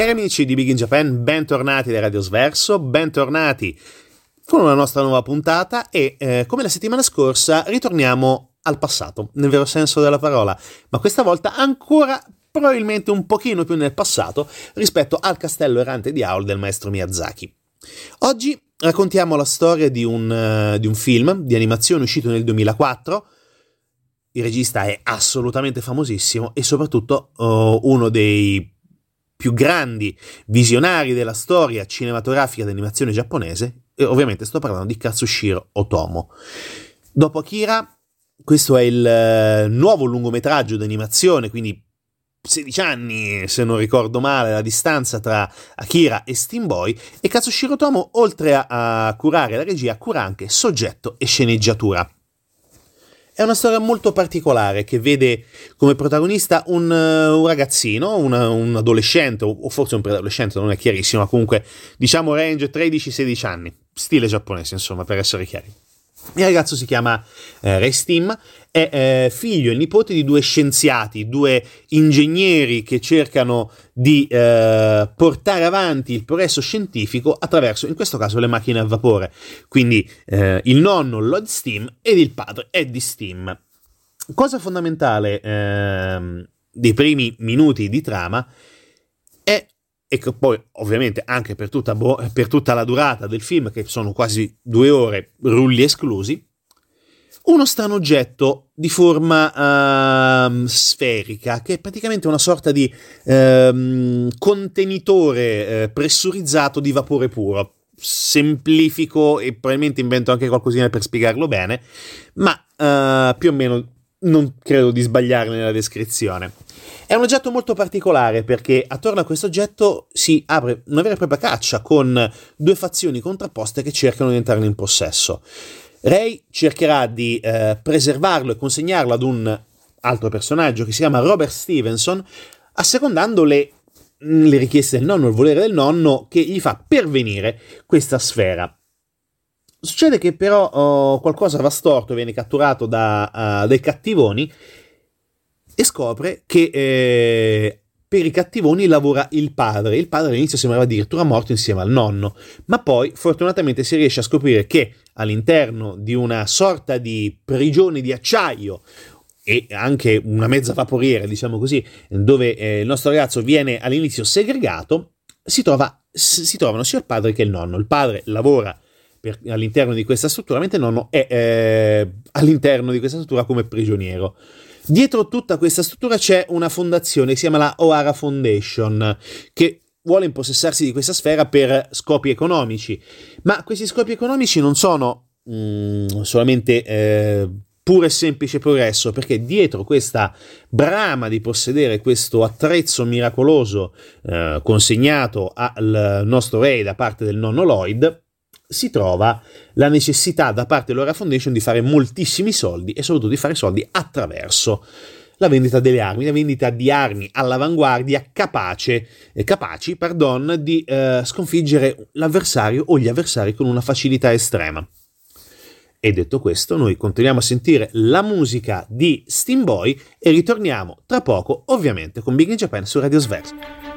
Cari amici di Big in Japan, bentornati da Radio Sverso, bentornati con una nostra nuova puntata e eh, come la settimana scorsa ritorniamo al passato, nel vero senso della parola, ma questa volta ancora probabilmente un pochino più nel passato rispetto al castello errante di Aul del maestro Miyazaki. Oggi raccontiamo la storia di un, uh, di un film di animazione uscito nel 2004 il regista è assolutamente famosissimo e soprattutto uh, uno dei più grandi visionari della storia cinematografica d'animazione giapponese, e ovviamente sto parlando di Katsushiro Otomo. Dopo Akira, questo è il eh, nuovo lungometraggio d'animazione, quindi 16 anni, se non ricordo male, la distanza tra Akira e Steam Boy, e Katsushiro Otomo, oltre a, a curare la regia, cura anche soggetto e sceneggiatura. È una storia molto particolare che vede come protagonista un, uh, un ragazzino, una, un adolescente, o forse un preadolescente, non è chiarissimo, ma comunque diciamo range 13-16 anni, stile giapponese insomma, per essere chiari. Il ragazzo si chiama eh, Ray Steam, è eh, figlio e nipote di due scienziati, due ingegneri che cercano di eh, portare avanti il progresso scientifico attraverso, in questo caso, le macchine a vapore. Quindi eh, il nonno Lloyd Steam ed il padre Eddie Steam. Cosa fondamentale ehm, dei primi minuti di trama è e che poi ovviamente anche per tutta, per tutta, la durata del film, che sono quasi due ore, rulli esclusi, uno strano oggetto di forma uh, sferica, che è praticamente una sorta di uh, contenitore uh, pressurizzato di vapore puro. Semplifico e probabilmente invento anche qualcosina per spiegarlo bene, ma eh, più o meno non credo di sbagliare nella descrizione. È un oggetto molto particolare perché attorno a questo oggetto si apre una vera e propria caccia con due fazioni contrapposte che cercano di entrarne in possesso. Ray cercherà di eh, preservarlo e consegnarlo ad un altro personaggio che si chiama Robert Stevenson, assecondando le, le richieste del nonno, il volere del nonno, che gli fa pervenire questa sfera. Succede che però oh, qualcosa va storto, viene catturato da uh, dei cattivoni e scopre che eh, per i cattivoni lavora il padre. Il padre all'inizio sembrava addirittura morto insieme al nonno, ma poi fortunatamente si riesce a scoprire che all'interno di una sorta di prigione di acciaio e anche una mezza vaporiera, diciamo così, dove eh, il nostro ragazzo viene all'inizio segregato, si, trova, si trovano sia il padre che il nonno. Il padre lavora per, all'interno di questa struttura, mentre il nonno è eh, all'interno di questa struttura come prigioniero. Dietro tutta questa struttura c'è una fondazione si chiama la O'Hara Foundation, che vuole impossessarsi di questa sfera per scopi economici. Ma questi scopi economici non sono mm, solamente eh, puro e semplice progresso, perché dietro questa brama di possedere questo attrezzo miracoloso eh, consegnato al nostro re da parte del nonno Lloyd, si trova la necessità da parte dell'Ora Foundation di fare moltissimi soldi e soprattutto di fare soldi attraverso la vendita delle armi, la vendita di armi all'avanguardia capace, eh, capaci pardon, di eh, sconfiggere l'avversario o gli avversari con una facilità estrema. E detto questo, noi continuiamo a sentire la musica di Steam Boy e ritorniamo tra poco, ovviamente, con Big in Japan su Radio Sverso.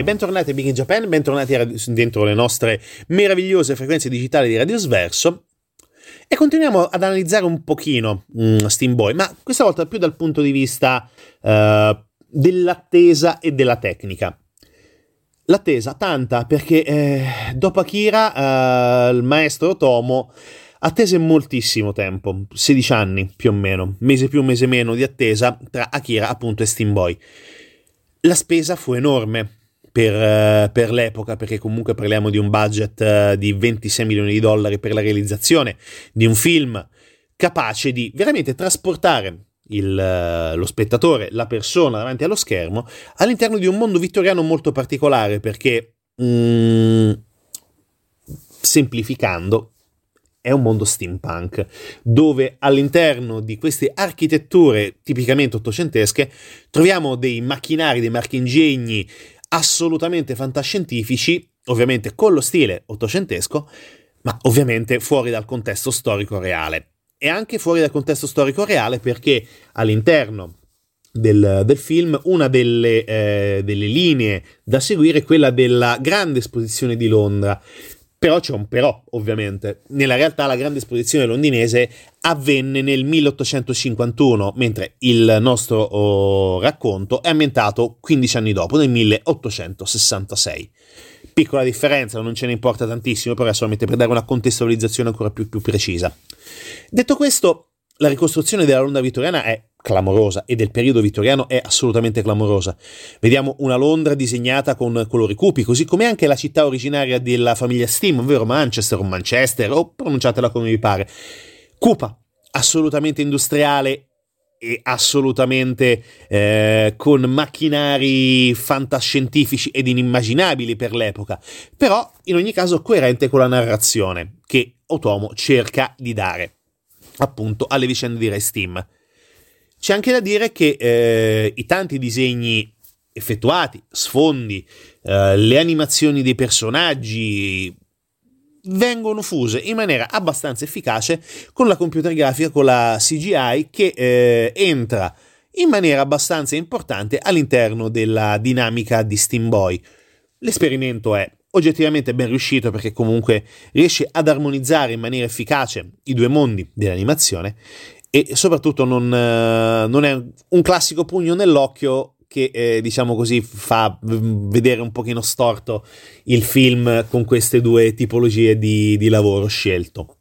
E bentornati a Big in Japan, bentornati dentro le nostre meravigliose frequenze digitali di Radio Sverso. E continuiamo ad analizzare un pochino um, Steam Boy, ma questa volta più dal punto di vista uh, dell'attesa e della tecnica. L'attesa, tanta, perché eh, dopo Akira uh, il maestro Tomo attese moltissimo tempo, 16 anni più o meno, mese più, mese meno di attesa tra Akira appunto e Steam Boy. La spesa fu enorme, per, uh, per, l'epoca, perché comunque parliamo di un budget uh, di 26 milioni di dollari per la realizzazione di un film capace di veramente trasportare il, uh, lo spettatore, la persona davanti allo schermo, all'interno di un mondo vittoriano molto particolare, perché mm, semplificando, è un mondo steampunk, dove all'interno di queste architetture tipicamente ottocentesche troviamo dei macchinari, dei marchingegni assolutamente fantascientifici, ovviamente con lo stile ottocentesco, ma ovviamente fuori dal contesto storico reale. E anche fuori dal contesto storico reale perché all'interno del, del, film, una delle, eh, delle, linee da seguire è quella della grande esposizione di Londra, però c'è un però, ovviamente. Nella realtà la grande esposizione londinese avvenne nel 1851, mentre il nostro oh, racconto è ambientato 15 anni dopo, nel 1866. Piccola differenza, non ce ne importa tantissimo, però è solamente per dare una contestualizzazione ancora più, più precisa. Detto questo, la ricostruzione della Londra vittoriana è clamorosa e del periodo vittoriano è assolutamente clamorosa. Vediamo una Londra disegnata con colori cupi, così come anche la città originaria della famiglia Steam, ovvero Manchester o Manchester, o pronunciatela come vi pare. Cupa, assolutamente industriale e assolutamente eh, con macchinari fantascientifici ed inimmaginabili per l'epoca, però in ogni caso coerente con la narrazione che Otomo cerca di dare appunto alle vicende di Ray Steam. C'è anche da dire che eh, i tanti disegni effettuati, sfondi, eh, le animazioni dei personaggi vengono fuse in maniera abbastanza efficace con la computer grafica, con la CGI che eh, entra in maniera abbastanza importante all'interno della dinamica di Steam Boy. L'esperimento è oggettivamente ben riuscito perché comunque riesce ad armonizzare in maniera efficace i due mondi dell'animazione e soprattutto non, eh, non è un classico pugno nell'occhio che eh, diciamo così fa vedere un pochino storto il film con queste due tipologie di, di lavoro scelto.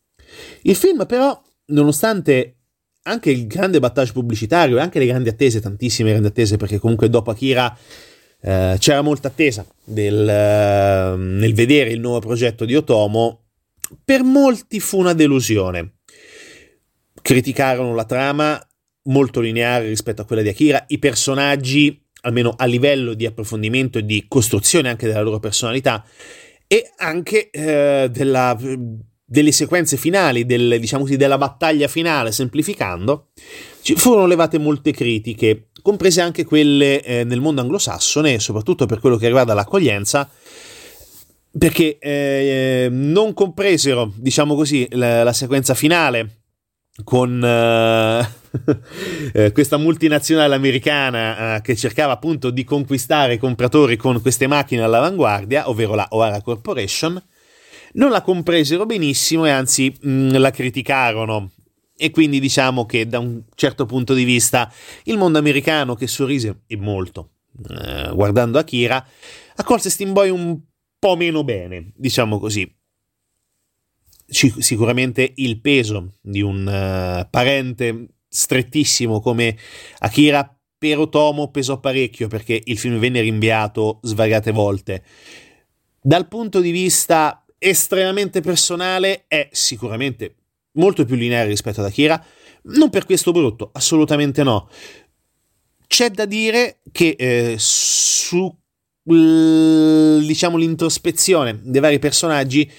Il film però, nonostante anche il grande battage pubblicitario e anche le grandi attese, tantissime grandi attese, perché comunque dopo Akira eh, c'era molta attesa del, eh, nel vedere il nuovo progetto di Otomo, per molti fu una delusione criticarono la trama molto lineare rispetto a quella di Akira, i personaggi, almeno a livello di approfondimento e di costruzione anche della loro personalità, e anche eh, della, delle sequenze finali, del, diciamo così, della battaglia finale, semplificando, ci furono levate molte critiche, comprese anche quelle eh, nel mondo anglosassone, soprattutto per quello che riguarda l'accoglienza, perché eh, non compresero, diciamo così, la, la sequenza finale con uh, questa multinazionale americana uh, che cercava appunto di conquistare i compratori con queste macchine all'avanguardia, ovvero la O'Hara Corporation, non la compresero benissimo e anzi mh, mm, la criticarono. E quindi diciamo che da un certo punto di vista il mondo americano che sorrise e molto uh, guardando Akira accolse Steam Boy un po' meno bene, diciamo così sicuramente il peso di un uh, parente strettissimo come Akira per Otomo pesò parecchio perché il film venne rinviato svariate volte. Dal punto di vista estremamente personale è sicuramente molto più lineare rispetto ad Akira, non per questo brutto, assolutamente no. C'è da dire che eh, su diciamo l'introspezione dei vari personaggi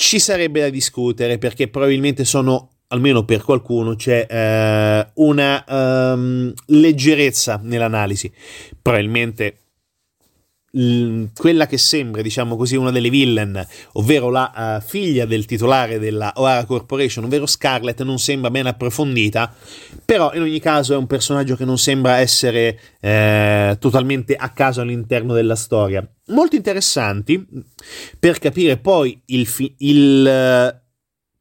ci sarebbe da discutere perché probabilmente sono almeno per qualcuno c'è eh, una um, leggerezza nell'analisi. Probabilmente quella che sembra, diciamo così, una delle villain, ovvero la uh, figlia del titolare della O'Hara Corporation, ovvero Scarlett, non sembra ben approfondita, però in ogni caso è un personaggio che non sembra essere eh, totalmente a caso all'interno della storia. Molto interessanti per capire poi il, fi- il uh,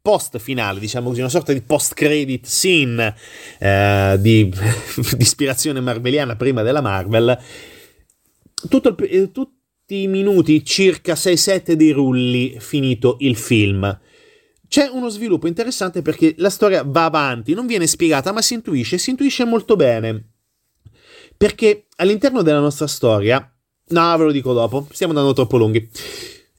post finale, diciamo così, una sorta di post credit scene eh, di, ispirazione marveliana prima della Marvel il, eh, tutti i minuti, circa 6-7 dei rulli, finito il film. C'è uno sviluppo interessante perché la storia va avanti, non viene spiegata, ma si intuisce, si intuisce molto bene. Perché all'interno della nostra storia, no, ve lo dico dopo, stiamo andando troppo lunghi.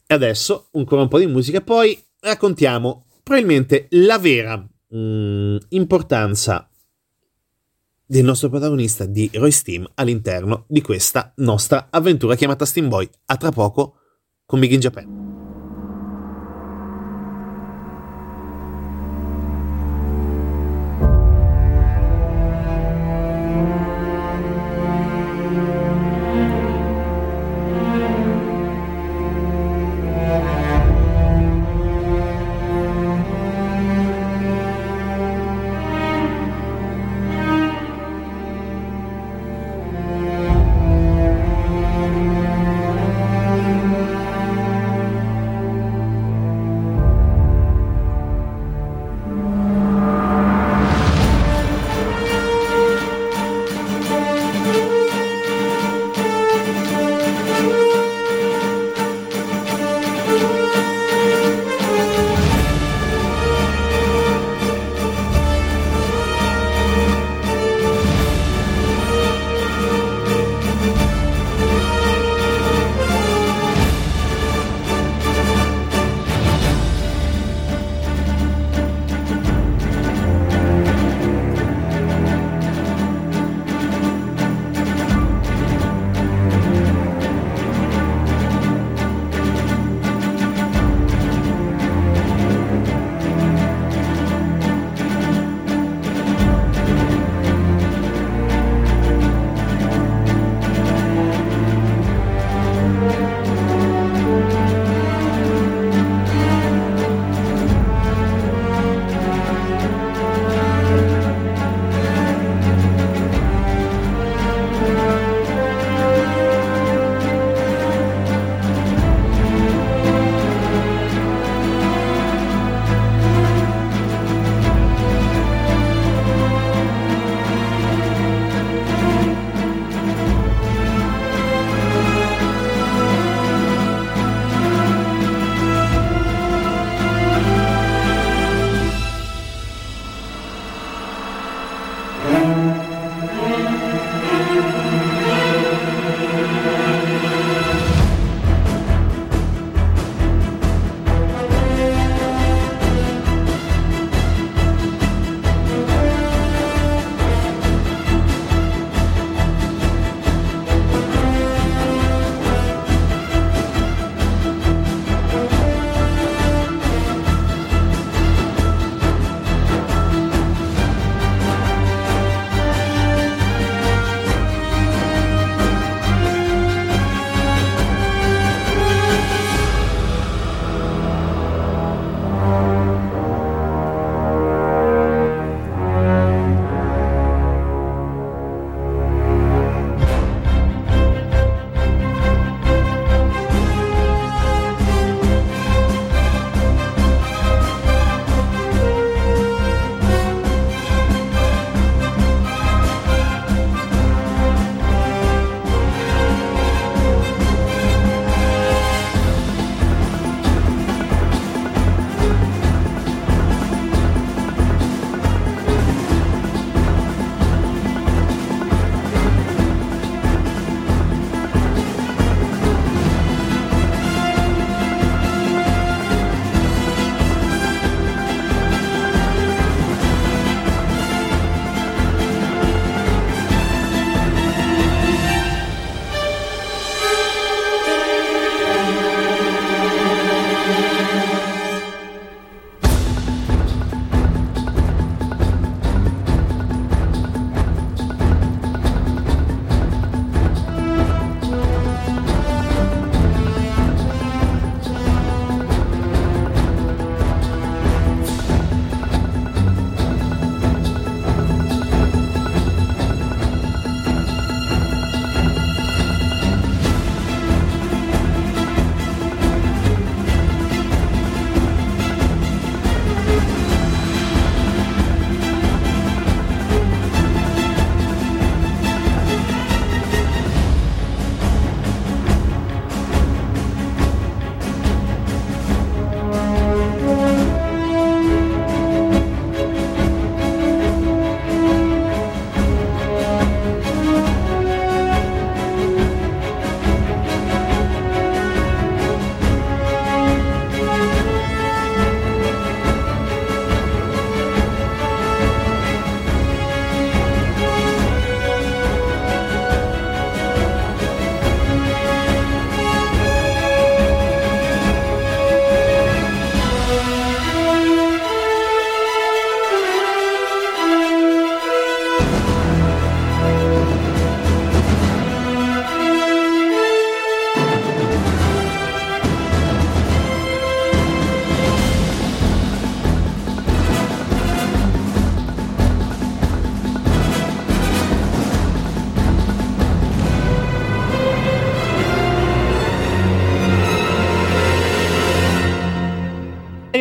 Adesso, ancora un po' di musica, poi raccontiamo probabilmente la vera mh, mm, importanza del nostro protagonista di Roy Steam all'interno di questa nostra avventura chiamata Steam Boy. A tra poco con Big in Japan.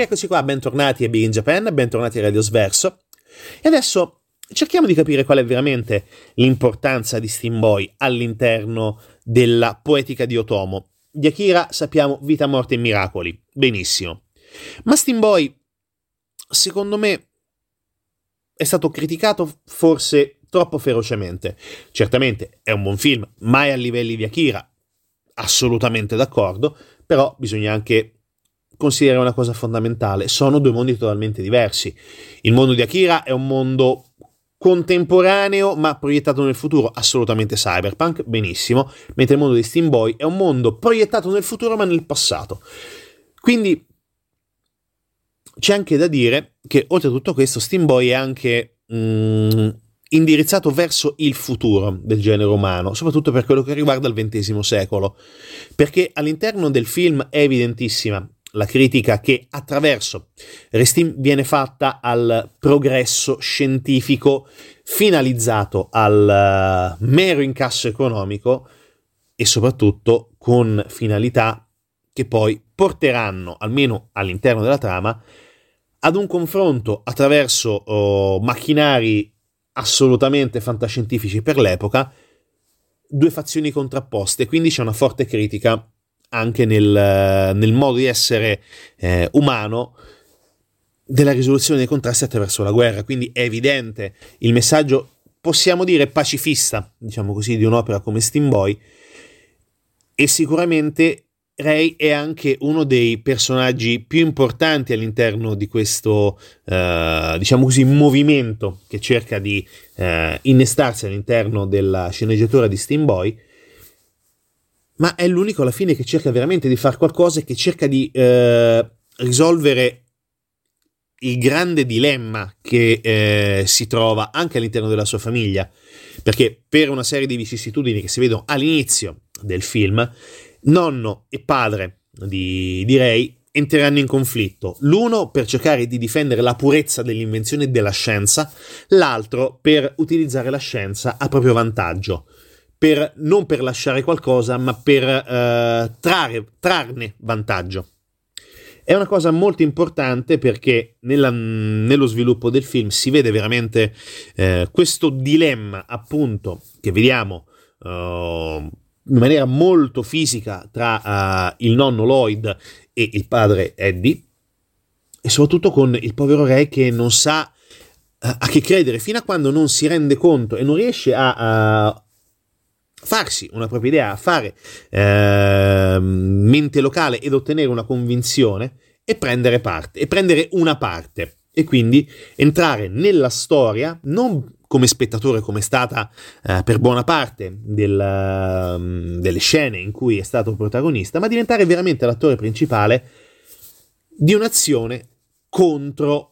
Eccoci qua, bentornati a Big in Japan, bentornati a Radio Sverso. E adesso cerchiamo di capire qual è veramente l'importanza di Steam Boy all'interno della poetica di Otomo. Di Akira sappiamo vita, morte e miracoli, benissimo. Ma Steam Boy, secondo me, è stato criticato forse troppo ferocemente. Certamente è un buon film, mai a livelli di Akira, assolutamente d'accordo, però bisogna anche considerare una cosa fondamentale, sono due mondi totalmente diversi. Il mondo di Akira è un mondo contemporaneo ma proiettato nel futuro, assolutamente cyberpunk, benissimo, mentre il mondo di Steam Boy è un mondo proiettato nel futuro ma nel passato. Quindi c'è anche da dire che oltre a tutto questo Steam Boy è anche mm, indirizzato verso il futuro del genere umano, soprattutto per quello che riguarda il XX secolo, perché all'interno del film è evidentissima la critica che attraverso Restim viene fatta al progresso scientifico finalizzato al uh, mero incasso economico e soprattutto con finalità che poi porteranno, almeno all'interno della trama, ad un confronto attraverso uh, macchinari assolutamente fantascientifici per l'epoca, due fazioni contrapposte, quindi c'è una forte critica anche nel, nel modo di essere eh, umano della risoluzione dei contrasti attraverso la guerra. Quindi è evidente il messaggio, possiamo dire, pacifista, diciamo così, di un'opera come Steam Boy. E sicuramente Ray è anche uno dei personaggi più importanti all'interno di questo, eh, diciamo così, movimento che cerca di eh, innestarsi all'interno della sceneggiatura di Steam Boy ma è l'unico alla fine che cerca veramente di fare qualcosa e che cerca di eh, risolvere il grande dilemma che eh, si trova anche all'interno della sua famiglia, perché per una serie di vicissitudini che si vedono all'inizio del film, nonno e padre di, di Ray entreranno in conflitto, l'uno per cercare di difendere la purezza dell'invenzione della scienza, l'altro per utilizzare la scienza a proprio vantaggio per, non per lasciare qualcosa, ma per eh, trarre, trarne vantaggio. È una cosa molto importante perché nella, nello sviluppo del film si vede veramente eh, questo dilemma, appunto, che vediamo uh, in maniera molto fisica tra uh, il nonno Lloyd e il padre Eddie, e soprattutto con il povero re che non sa uh, a che credere fino a quando non si rende conto e non riesce a, farsi una propria idea, fare eh, mente locale ed ottenere una convinzione e prendere parte, e prendere una parte e quindi entrare nella storia non come spettatore come è stata eh, per buona parte del, uh, delle scene in cui è stato protagonista, ma diventare veramente l'attore principale di un'azione contro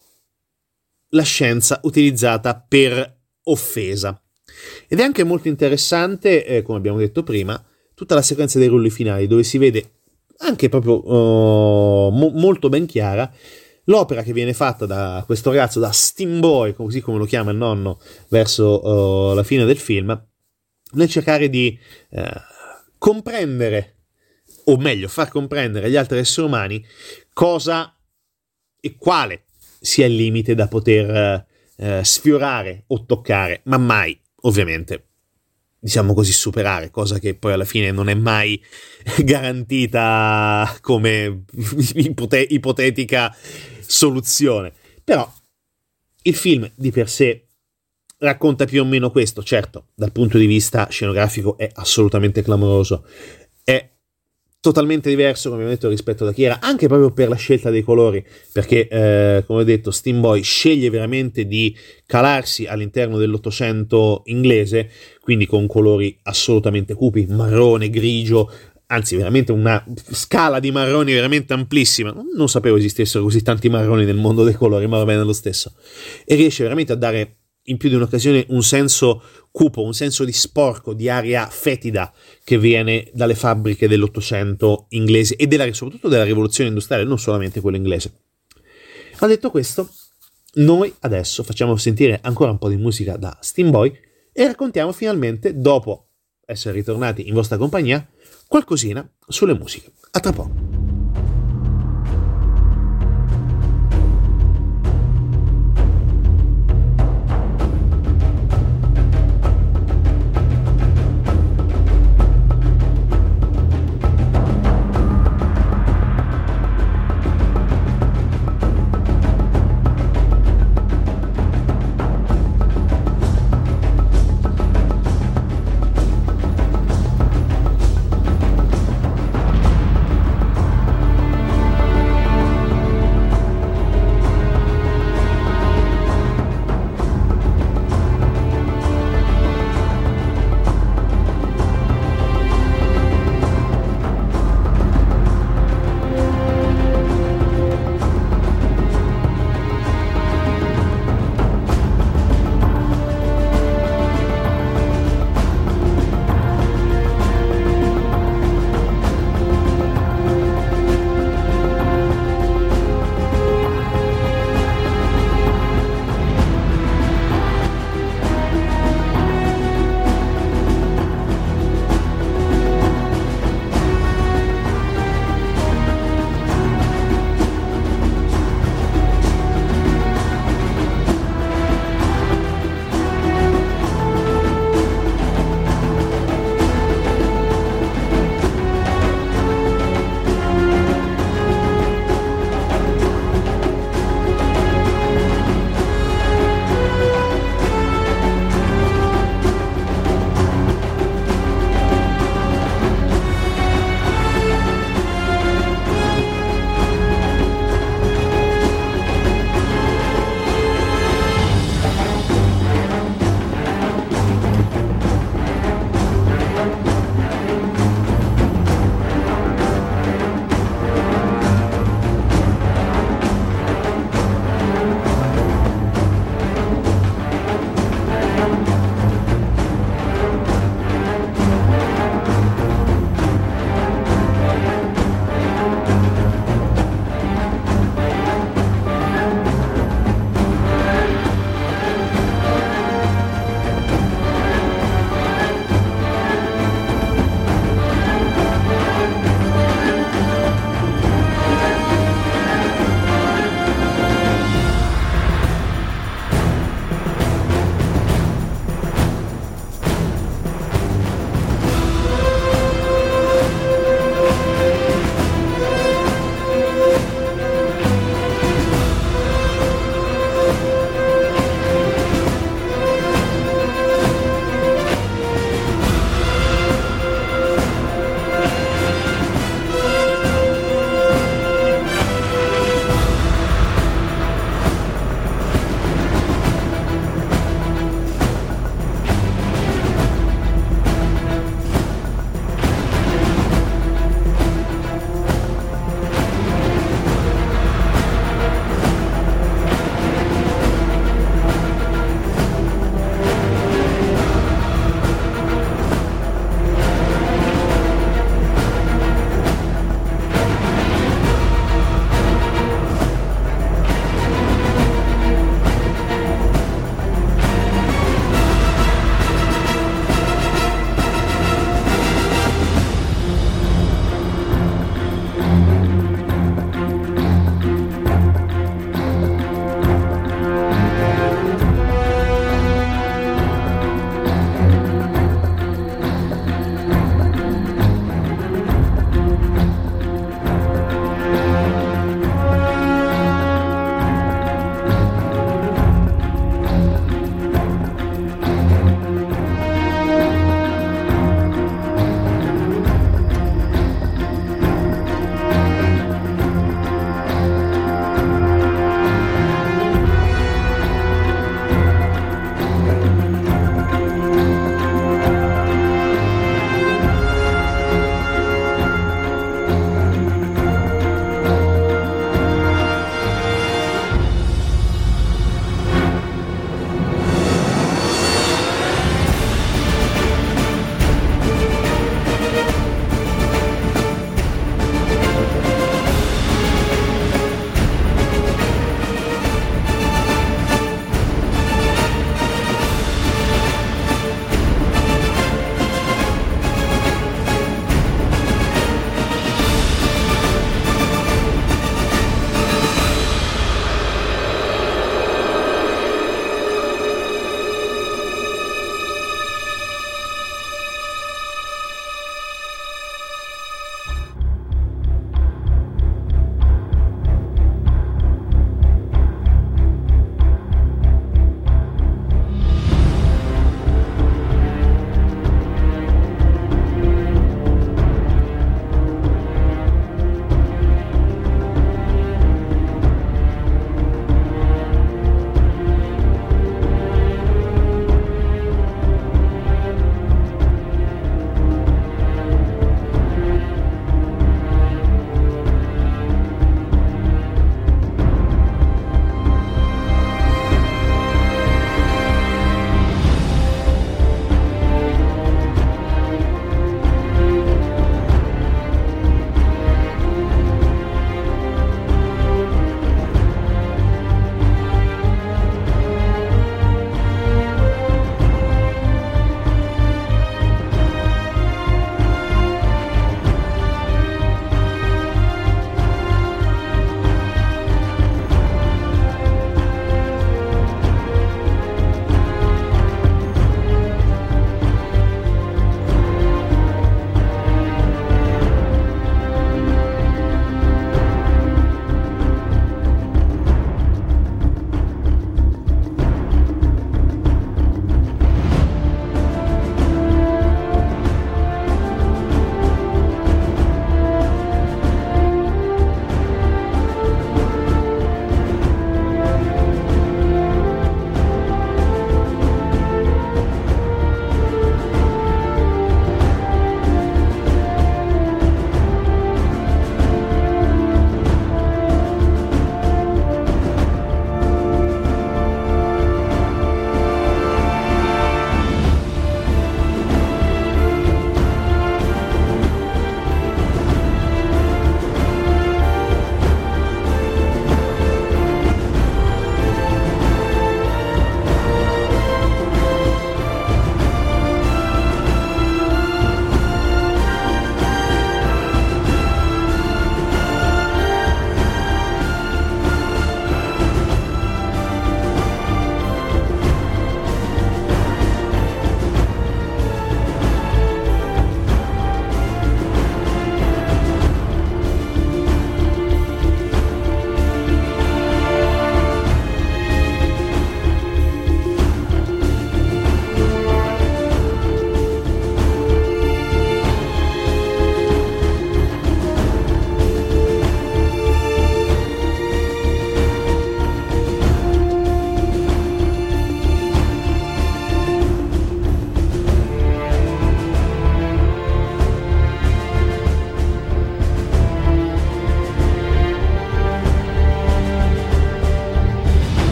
la scienza utilizzata per offesa. Ed è anche molto interessante, eh, come abbiamo detto prima, tutta la sequenza dei rulli finali dove si vede anche proprio uh, mo- molto ben chiara l'opera che viene fatta da questo ragazzo, da Steam Boy, così come lo chiama il nonno, verso uh, la fine del film, nel cercare di uh, comprendere, o meglio, far comprendere agli altri esseri umani cosa e quale sia il limite da poter sfiorare o toccare, ma mai ovviamente diciamo così, superare, cosa che poi alla fine non è mai garantita come ipote- ipotetica soluzione. Però il film di per sé racconta più o meno questo, certo, dal punto di vista scenografico è assolutamente clamoroso, è totalmente diverso, come ho detto, rispetto ad Akira, anche proprio per la scelta dei colori, perché, eh, come ho detto, Steam Boy sceglie veramente di calarsi all'interno dell'Ottocento inglese, quindi con colori assolutamente cupi, marrone, grigio, anzi veramente una scala di marroni veramente amplissima. Non sapevo esistessero così tanti marroni nel mondo dei colori, ma va bene lo stesso. E riesce veramente a dare in più di un'occasione un senso cupo, un senso di sporco, di aria fetida che viene dalle fabbriche dell'Ottocento inglese e della, soprattutto della rivoluzione industriale, non solamente quella inglese. Ma detto questo, noi adesso facciamo sentire ancora un po' di musica da Steam Boy e raccontiamo finalmente, dopo essere ritornati in vostra compagnia, qualcosina sulle musiche. A tra poco.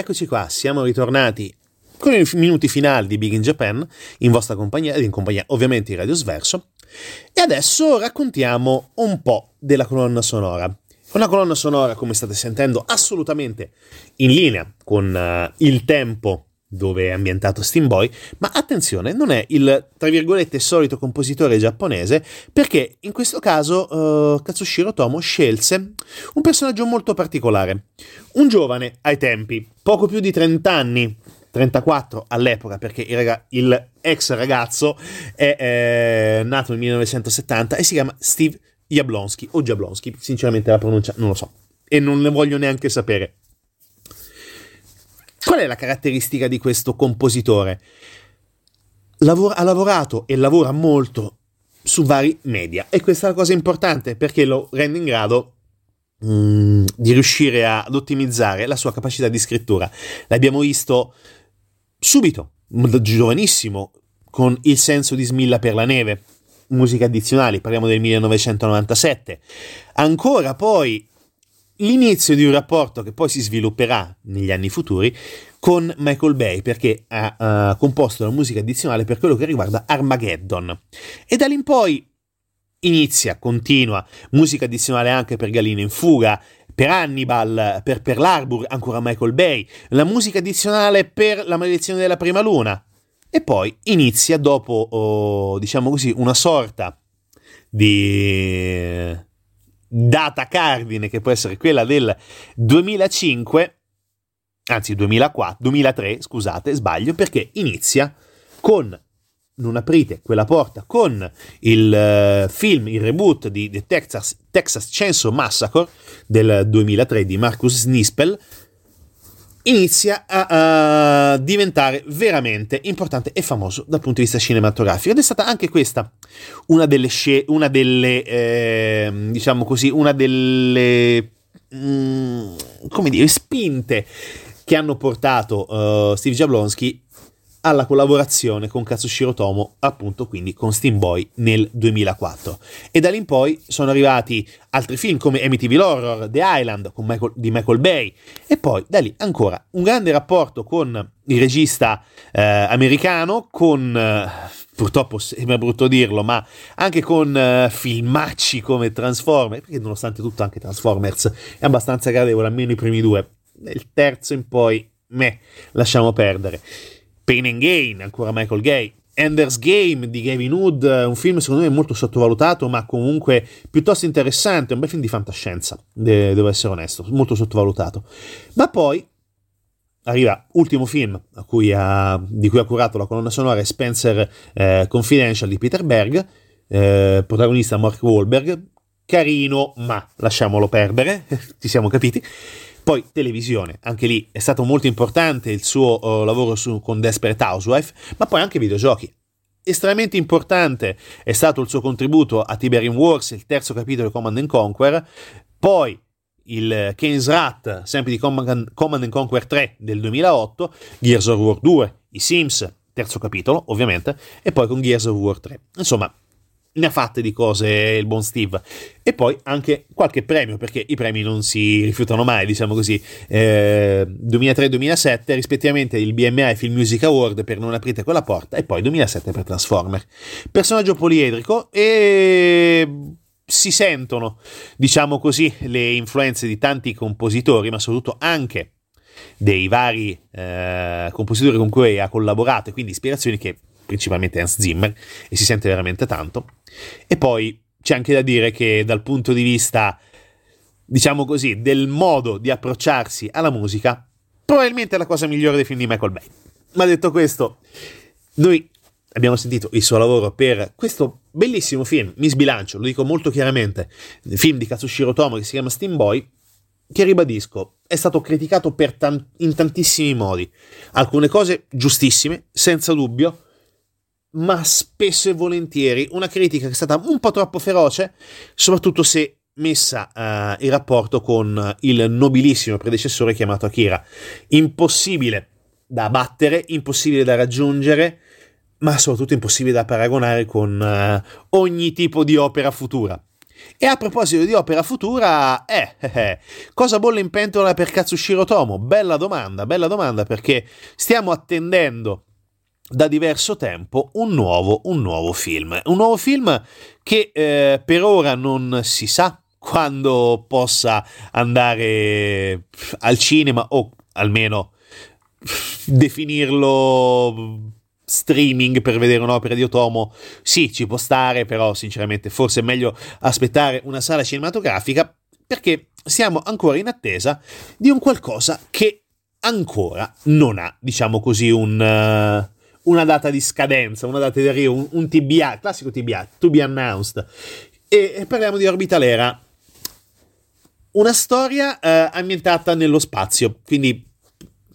Rieccoci qua, siamo ritornati con i minuti finali di Big in Japan, in vostra compagnia in compagnia ovviamente di Radio Sverso. E adesso raccontiamo un po' della colonna sonora. Una colonna sonora, come state sentendo, assolutamente in linea con uh, il tempo dove è ambientato Steam Boy, ma attenzione, non è il tra virgolette solito compositore giapponese, perché in questo caso uh, Katsushiro Tomo scelse un personaggio molto particolare, un giovane ai tempi, poco più di 30 anni, 34 all'epoca, perché il, raga- il ex ragazzo è eh, nato nel 1970 e si chiama Steve Jablonski o Jablonski, sinceramente la pronuncia non lo so e non ne voglio neanche sapere. Qual è la caratteristica di questo compositore? Lavora, ha lavorato e lavora molto su vari media e questa è la cosa importante perché lo rende in grado mm, di riuscire ad ottimizzare la sua capacità di scrittura. L'abbiamo visto subito, giovanissimo, con Il senso di Smilla per la neve, musiche addizionali, parliamo del 1997. Ancora poi l'inizio di un rapporto che poi si svilupperà negli anni futuri con Michael Bay perché ha uh, composto la musica addizionale per quello che riguarda Armageddon. E da lì in poi inizia, continua, musica addizionale anche per Galino in fuga, per Hannibal, per Pearl Harbor, ancora Michael Bay, la musica addizionale per La maledizione della prima luna. E poi inizia dopo, oh, diciamo così, una sorta di data cardine che può essere quella del 2005, anzi 2004, 2003, scusate, sbaglio, perché inizia con non aprite quella porta con il uh, film, il reboot di The Texas, Texas Chainsaw Massacre del 2003 di Marcus Nispel, inizia a, a, diventare veramente importante e famoso dal punto di vista cinematografico. Ed è stata anche questa una delle scie, una delle eh, diciamo così una delle mm, come dire spinte che hanno portato uh, Steve Jablonski alla collaborazione con Katsushiro Tomo, appunto quindi con Steam Boy nel 2004. E da lì in poi sono arrivati altri film come Amityville Horror, The Island Michael, di Michael Bay e poi da lì ancora un grande rapporto con il regista eh, americano, con... Eh, purtroppo sembra brutto dirlo, ma anche con uh, filmacci come Transformers, perché nonostante tutto anche Transformers è abbastanza gradevole, almeno i primi due. Nel terzo in poi, me, lasciamo perdere. Pain and Gain, ancora Michael Gay. Ender's Game di Gavin Hood, un film secondo me molto sottovalutato, ma comunque piuttosto interessante, un bel film di fantascienza, de- devo essere onesto, molto sottovalutato. Ma poi arriva ultimo film cui ha, di cui ha curato la colonna sonora Spencer eh, Confidential di Peter Berg, eh, protagonista Mark Wahlberg, carino, ma lasciamolo perdere, ci siamo capiti. Poi televisione, anche lì è stato molto importante il suo uh, lavoro su, con Desperate Housewife, ma poi anche videogiochi. Estremamente importante è stato il suo contributo a Tiberian Wars, il terzo capitolo di Command Conquer, poi il Kane's Rat, sempre di Command, Command Conquer 3 del 2008, Gears of War 2, i Sims, terzo capitolo ovviamente, e poi con Gears of War 3. Insomma, ne ha fatte di cose il buon Steve. E poi anche qualche premio, perché i premi non si rifiutano mai, diciamo così. Eh, 2003-2007, rispettivamente il BMA e Film Music Award per Non aprite quella porta, e poi 2007 per Transformer. Personaggio poliedrico e si sentono, diciamo così, le influenze di tanti compositori, ma soprattutto anche dei vari eh, compositori con cui ha collaborato, e quindi ispirazioni che principalmente Hans Zimmer, e si sente veramente tanto. E poi c'è anche da dire che dal punto di vista, diciamo così, del modo di approcciarsi alla musica, probabilmente è la cosa migliore dei film di Michael Bay. Ma detto questo, noi abbiamo sentito il suo lavoro per questo bellissimo film, mi sbilancio, lo dico molto chiaramente, il film di Katsushiro Tomo che si chiama Steam Boy, che ribadisco, è stato criticato tan- in tantissimi modi. Alcune cose giustissime, senza dubbio, ma spesso e volentieri una critica che è stata un po' troppo feroce, soprattutto se messa uh, in rapporto con il nobilissimo predecessore chiamato Akira. Impossibile da battere, impossibile da raggiungere, ma soprattutto impossibile da paragonare con uh, ogni tipo di opera futura. E a proposito di opera futura, eh, eh, eh, cosa bolle in pentola per Katsushiro Tomo? Bella domanda, bella domanda perché stiamo attendendo da diverso tempo un nuovo, un nuovo film. Un nuovo film che eh, per ora non si sa quando possa andare al cinema o almeno definirlo streaming per vedere un'opera di Otomo, sì, ci può stare, però sinceramente forse è meglio aspettare una sala cinematografica perché siamo ancora in attesa di un qualcosa che ancora non ha, diciamo così, un, uh, una data di scadenza, una data di arrivo, un, un TBA, classico TBA, to be announced. E, e parliamo di Orbitalera, una storia uh, ambientata nello spazio, quindi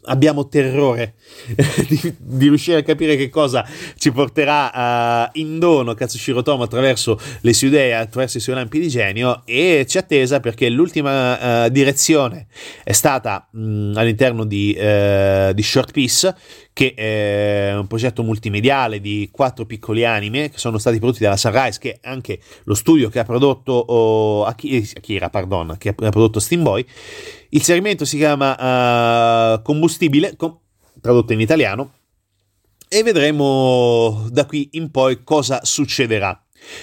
abbiamo terrore di, di, riuscire a capire che cosa ci porterà uh, in dono Katsushiro Tomo attraverso le sue idee, attraverso i suoi lampi di genio e ci attesa perché l'ultima uh, direzione è stata mh, all'interno di, uh, di Short Piece che è un progetto multimediale di quattro piccoli anime che sono stati prodotti dalla Sunrise, che è anche lo studio che ha prodotto oh, Akira, pardon, che ha prodotto Steam Boy. Il segmento si chiama uh, Combustibile, com- tradotto in italiano, e vedremo da qui in poi cosa succederà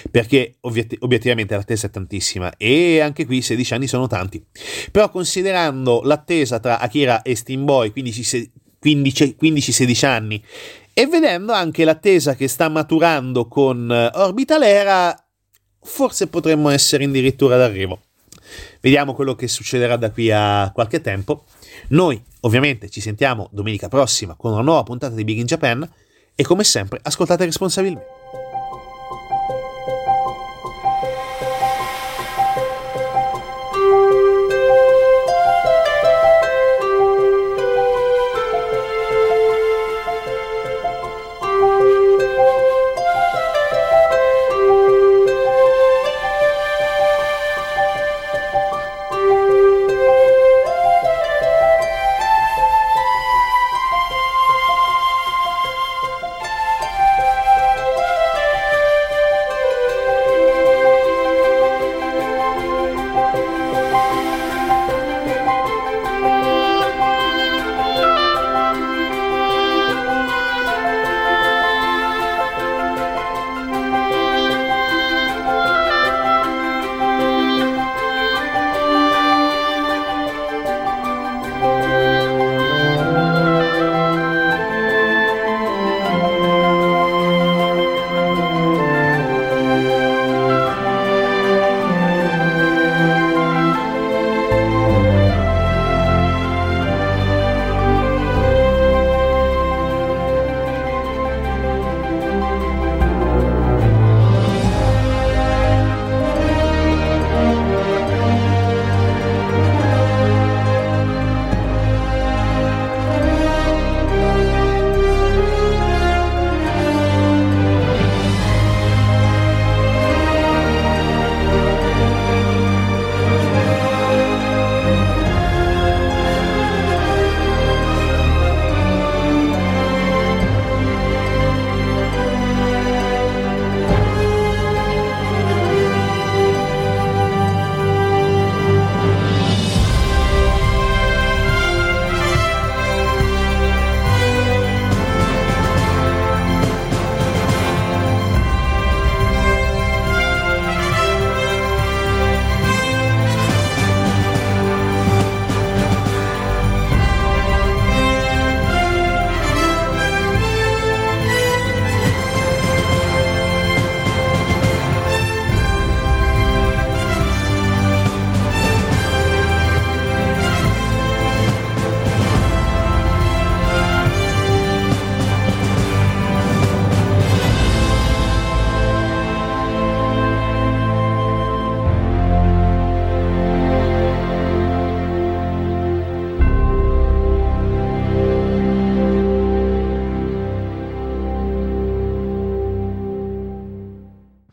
perché ovviet- obiettivamente l'attesa è tantissima e anche qui 16 anni sono tanti. Però considerando l'attesa tra Akira e Steam Boy, quindi 15-16 anni, e vedendo anche l'attesa che sta maturando con eh, Orbitalera, forse potremmo essere addirittura d'arrivo. Vediamo quello che succederà da qui a qualche tempo. Noi ovviamente ci sentiamo domenica prossima con una nuova puntata di Big in Japan e come sempre ascoltate responsabilmente.